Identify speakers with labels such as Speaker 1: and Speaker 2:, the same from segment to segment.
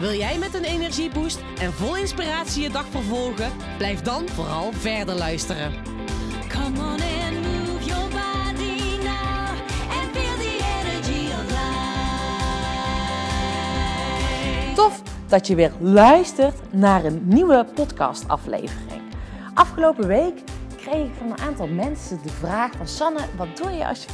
Speaker 1: Wil jij met een energieboost en vol inspiratie je dag vervolgen? Blijf dan vooral verder luisteren.
Speaker 2: Come on and move your body now and feel the energy of life.
Speaker 3: Tof dat je weer luistert naar een nieuwe podcastaflevering. Afgelopen week kreeg ik van een aantal mensen de vraag van Sanne, wat doe je als je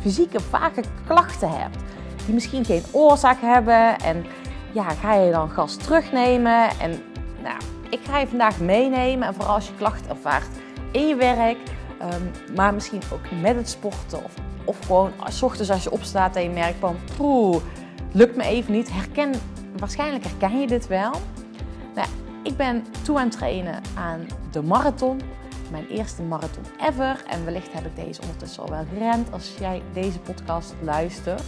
Speaker 3: fysieke vage klachten hebt? Die misschien geen oorzaak hebben en ja, ga je dan gas terugnemen? En nou, ik ga je vandaag meenemen en vooral als je klachten ervaart in je werk, ehm, maar misschien ook met het sporten of, of gewoon als ochtends als je opstaat en je merkt van, poeh, lukt me even niet. Herken, waarschijnlijk herken je dit wel. Nou, ik ben toe aan het trainen aan de marathon. Mijn eerste marathon ever. En wellicht heb ik deze ondertussen al wel gerend als jij deze podcast luistert.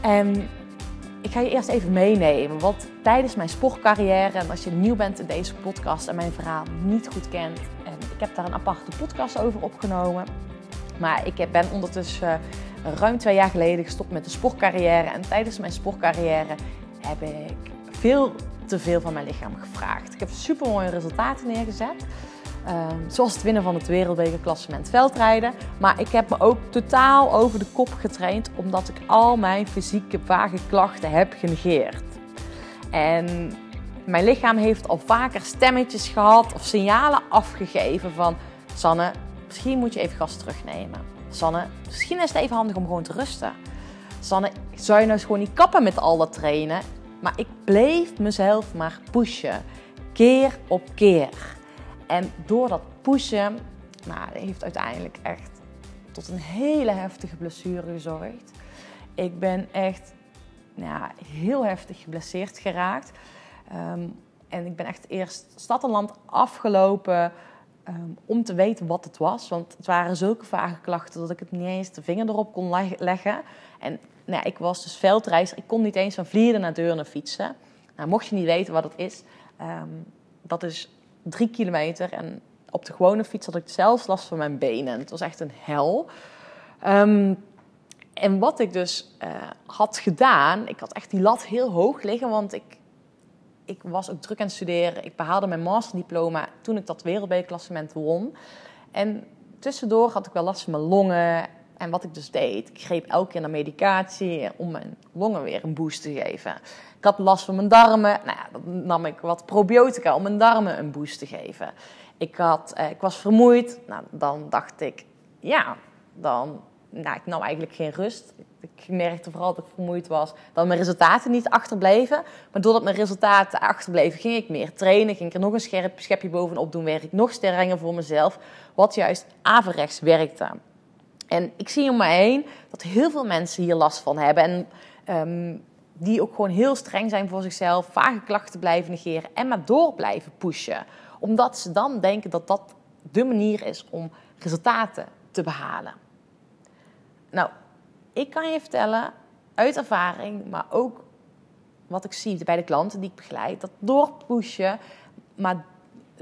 Speaker 3: En ik ga je eerst even meenemen. wat tijdens mijn sportcarrière, en als je nieuw bent in deze podcast en mijn verhaal niet goed kent, en ik heb daar een aparte podcast over opgenomen. Maar ik ben ondertussen eh, ruim twee jaar geleden gestopt met de sportcarrière. En tijdens mijn sportcarrière heb ik veel te veel van mijn lichaam gevraagd. Ik heb super mooie resultaten neergezet. Um, zoals het winnen van het wereldbekerklassement veldrijden. Maar ik heb me ook totaal over de kop getraind omdat ik al mijn fysieke vage klachten heb genegeerd. En mijn lichaam heeft al vaker stemmetjes gehad of signalen afgegeven van Sanne, misschien moet je even gas terugnemen. Sanne, misschien is het even handig om gewoon te rusten. Sanne, zou je nou eens gewoon niet kappen met al dat trainen? Maar ik bleef mezelf maar pushen. Keer op keer. En door dat pushen, nou, heeft uiteindelijk echt tot een hele heftige blessure gezorgd. Ik ben echt nou, heel heftig geblesseerd geraakt. Um, en ik ben echt eerst stad en land afgelopen um, om te weten wat het was. Want het waren zulke vage klachten dat ik het niet eens de vinger erop kon leggen. En nou, ik was dus veldreizer. Ik kon niet eens van Vlieren naar Deurne fietsen. Nou, mocht je niet weten wat het is, um, dat is drie kilometer. En op de gewone fiets had ik zelfs last van mijn benen. Het was echt een hel. Ehm, en wat ik dus uh, had gedaan, ik had echt die lat heel hoog liggen, want ik, ik was ook druk aan het studeren. Ik behaalde mijn masterdiploma toen ik dat wereldbekerklassement won. En tussendoor had ik wel last van mijn longen. En wat ik dus deed, ik greep elke keer naar medicatie om mijn longen weer een boost te geven. Ik had last van mijn darmen. Nou ja, dan nam ik wat probiotica om mijn darmen een boost te geven. Ik, had, eh, ik was vermoeid. Nou, dan dacht ik, ja, dan... Nou, ik nam eigenlijk geen rust. Ik merkte vooral dat ik vermoeid was. Dat mijn resultaten niet achterbleven. Maar doordat mijn resultaten achterbleven, ging ik meer trainen. Ging ik er nog een scherp schepje bovenop doen. Werk ik nog strenger voor mezelf. Wat juist averechts werkte. En ik zie om me heen dat heel veel mensen hier last van hebben. En um, die ook gewoon heel streng zijn voor zichzelf, vage klachten blijven negeren en maar door blijven pushen. Omdat ze dan denken dat dat de manier is om resultaten te behalen. Nou, ik kan je vertellen uit ervaring, maar ook wat ik zie bij de klanten die ik begeleid, dat doorpushen, maar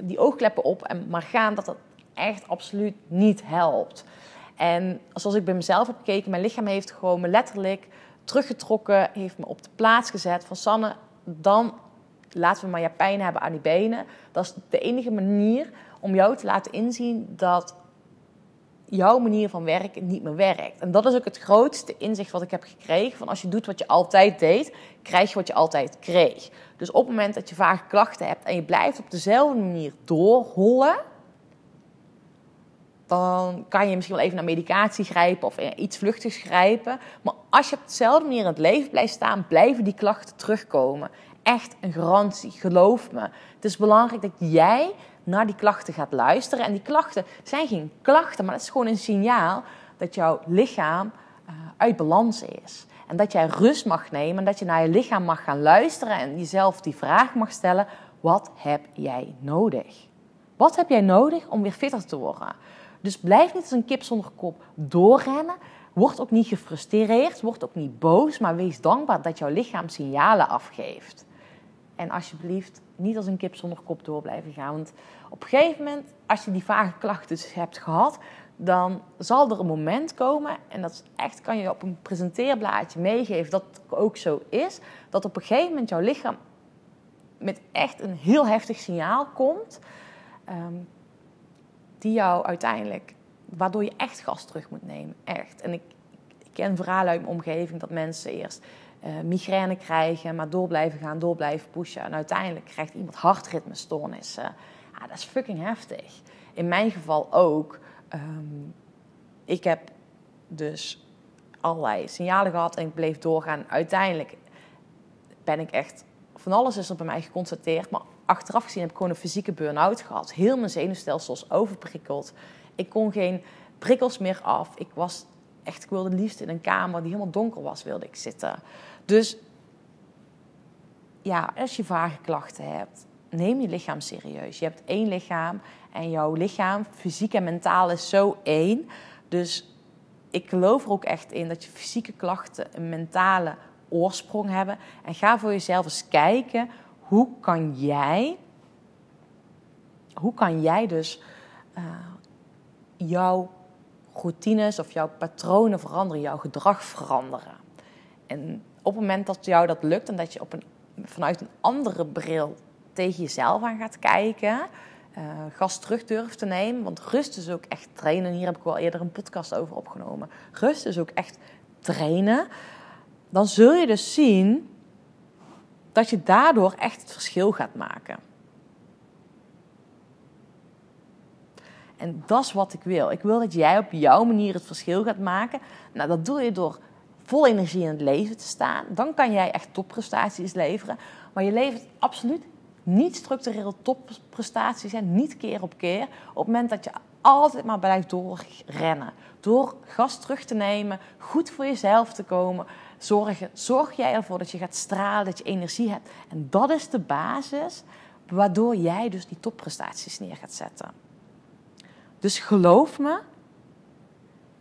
Speaker 3: die oogkleppen op en maar gaan, dat dat echt absoluut niet helpt. En zoals ik bij mezelf heb gekeken, mijn lichaam heeft gewoon me letterlijk teruggetrokken, heeft me op de plaats gezet van Sanne, dan laten we maar je pijn hebben aan die benen. Dat is de enige manier om jou te laten inzien dat jouw manier van werken niet meer werkt. En dat is ook het grootste inzicht wat ik heb gekregen. Van als je doet wat je altijd deed, krijg je wat je altijd kreeg. Dus op het moment dat je vage klachten hebt en je blijft op dezelfde manier doorhollen dan kan je misschien wel even naar medicatie grijpen of iets vluchtigs grijpen. Maar als je op dezelfde manier in het leven blijft staan, blijven die klachten terugkomen. Echt een garantie, geloof me. Het is belangrijk dat jij naar die klachten gaat luisteren. En die klachten zijn geen klachten, maar het is gewoon een signaal dat jouw lichaam uh, uit balans is. En dat jij rust mag nemen en dat je naar je lichaam mag gaan luisteren en jezelf die vraag mag stellen: wat heb jij nodig? Wat heb jij nodig om weer fitter te worden? Dus blijf niet als een kip zonder kop doorrennen. Word ook niet gefrustreerd, word ook niet boos, maar wees dankbaar dat jouw lichaam signalen afgeeft. En alsjeblieft, niet als een kip zonder kop door blijven gaan. Want op een gegeven moment, als je die vage klachten dus hebt gehad, dan zal er een moment komen, en dat echt, kan je op een presenteerblaadje meegeven dat het ook zo is, dat op een gegeven moment jouw lichaam met echt een heel heftig signaal komt, ehm, die jou uiteindelijk, waardoor je echt gas terug moet nemen. Echt. En ik, ken verhalen uit mijn omgeving dat mensen eerst eh, migraine krijgen, maar door blijven gaan, door blijven pushen. En uiteindelijk krijgt iemand hartritmestoornissen. Ja, dat is fucking heftig. In mijn geval ook. Ehm, ik heb dus allerlei signalen gehad en ik bleef doorgaan. Uiteindelijk ben ik echt... Van alles is er bij mij geconstateerd, maar achteraf gezien heb ik gewoon een fysieke burn-out gehad. Heel mijn zenuwstelsel was overprikkeld. Ik kon geen prikkels meer af. Ik was echt, ik wilde liefst in een kamer die helemaal donker was, wilde ik zitten. Dus ja, als je vage klachten hebt, neem je lichaam serieus. Je hebt één lichaam en jouw lichaam, fysiek en mentaal, is zo één. Dus ik geloof er ook echt in dat je fysieke klachten een mentale oorsprong hebben. En ga voor jezelf eens kijken, hoe kan jij, hoe kan jij dus uh, jouw routines of jouw patronen veranderen, jouw gedrag veranderen. En op het moment dat jou dat lukt en dat je op een, vanuit een andere bril tegen jezelf aan gaat kijken, uh, gas terug durft te nemen. Want rust is ook echt trainen. Hier heb ik wel eerder een podcast over opgenomen. Rust is ook echt trainen. Dan zul je dus zien dat je daardoor echt het verschil gaat maken. En dat is wat ik wil. Ik wil dat jij op jouw manier het verschil gaat maken. Nou, dat doe je door vol energie in het leven te staan. Dan kan jij echt topprestaties leveren. Maar je levert absoluut niet structureel topprestaties en niet keer op keer. Op het moment dat je altijd maar blijft doorrennen. Door gas terug te nemen, goed voor jezelf te komen. Zorgen, zorg jij ervoor dat je gaat stralen, dat je energie hebt. En dat is de basis waardoor jij dus die topprestaties neer gaat zetten. Dus geloof me,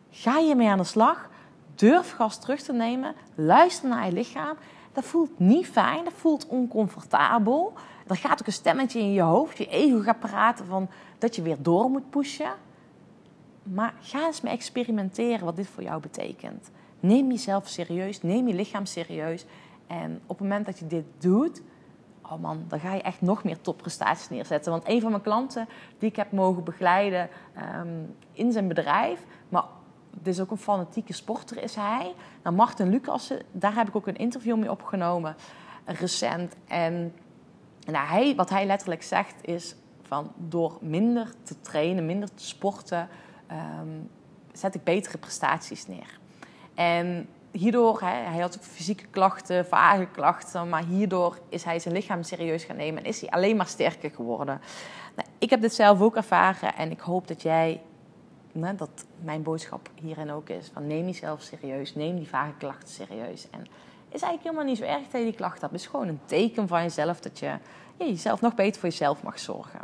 Speaker 3: ga je mee aan de slag. Durf gas terug te nemen. Luister naar je lichaam. Dat voelt niet fijn, dat voelt oncomfortabel. Er gaat ook een stemmetje in je hoofd, je ego gaat praten van dat je weer door moet pushen. Maar ga eens mee experimenteren wat dit voor jou betekent. Neem jezelf serieus, neem je lichaam serieus. En op het moment dat je dit doet, oh man, dan ga je echt nog meer topprestaties neerzetten. Want een van mijn klanten die ik heb mogen begeleiden um, in zijn bedrijf, maar is ook een fanatieke sporter is hij. Nou, Martin Lucassen, daar heb ik ook een interview mee opgenomen recent. En nou, hij, wat hij letterlijk zegt is van door minder te trainen, minder te sporten, um, zet ik betere prestaties neer. En hierdoor, hè, hij had fysieke klachten, vage klachten, maar hierdoor is hij zijn lichaam serieus gaan nemen en is hij alleen maar sterker geworden. Nou, ik heb dit zelf ook ervaren en ik hoop dat jij, dat mijn boodschap hierin ook is, van neem jezelf serieus, neem die vage klachten serieus. En is eigenlijk helemaal niet zo erg dat je die klachten hebt. Het is gewoon een teken van jezelf dat je jezelf nog beter voor jezelf mag zorgen.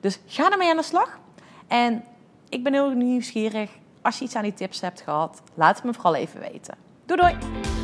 Speaker 3: Dus ga ermee aan de slag. En ik ben heel nieuwsgierig. Als je iets aan die tips hebt gehad, laat het me vooral even weten. Doei doei!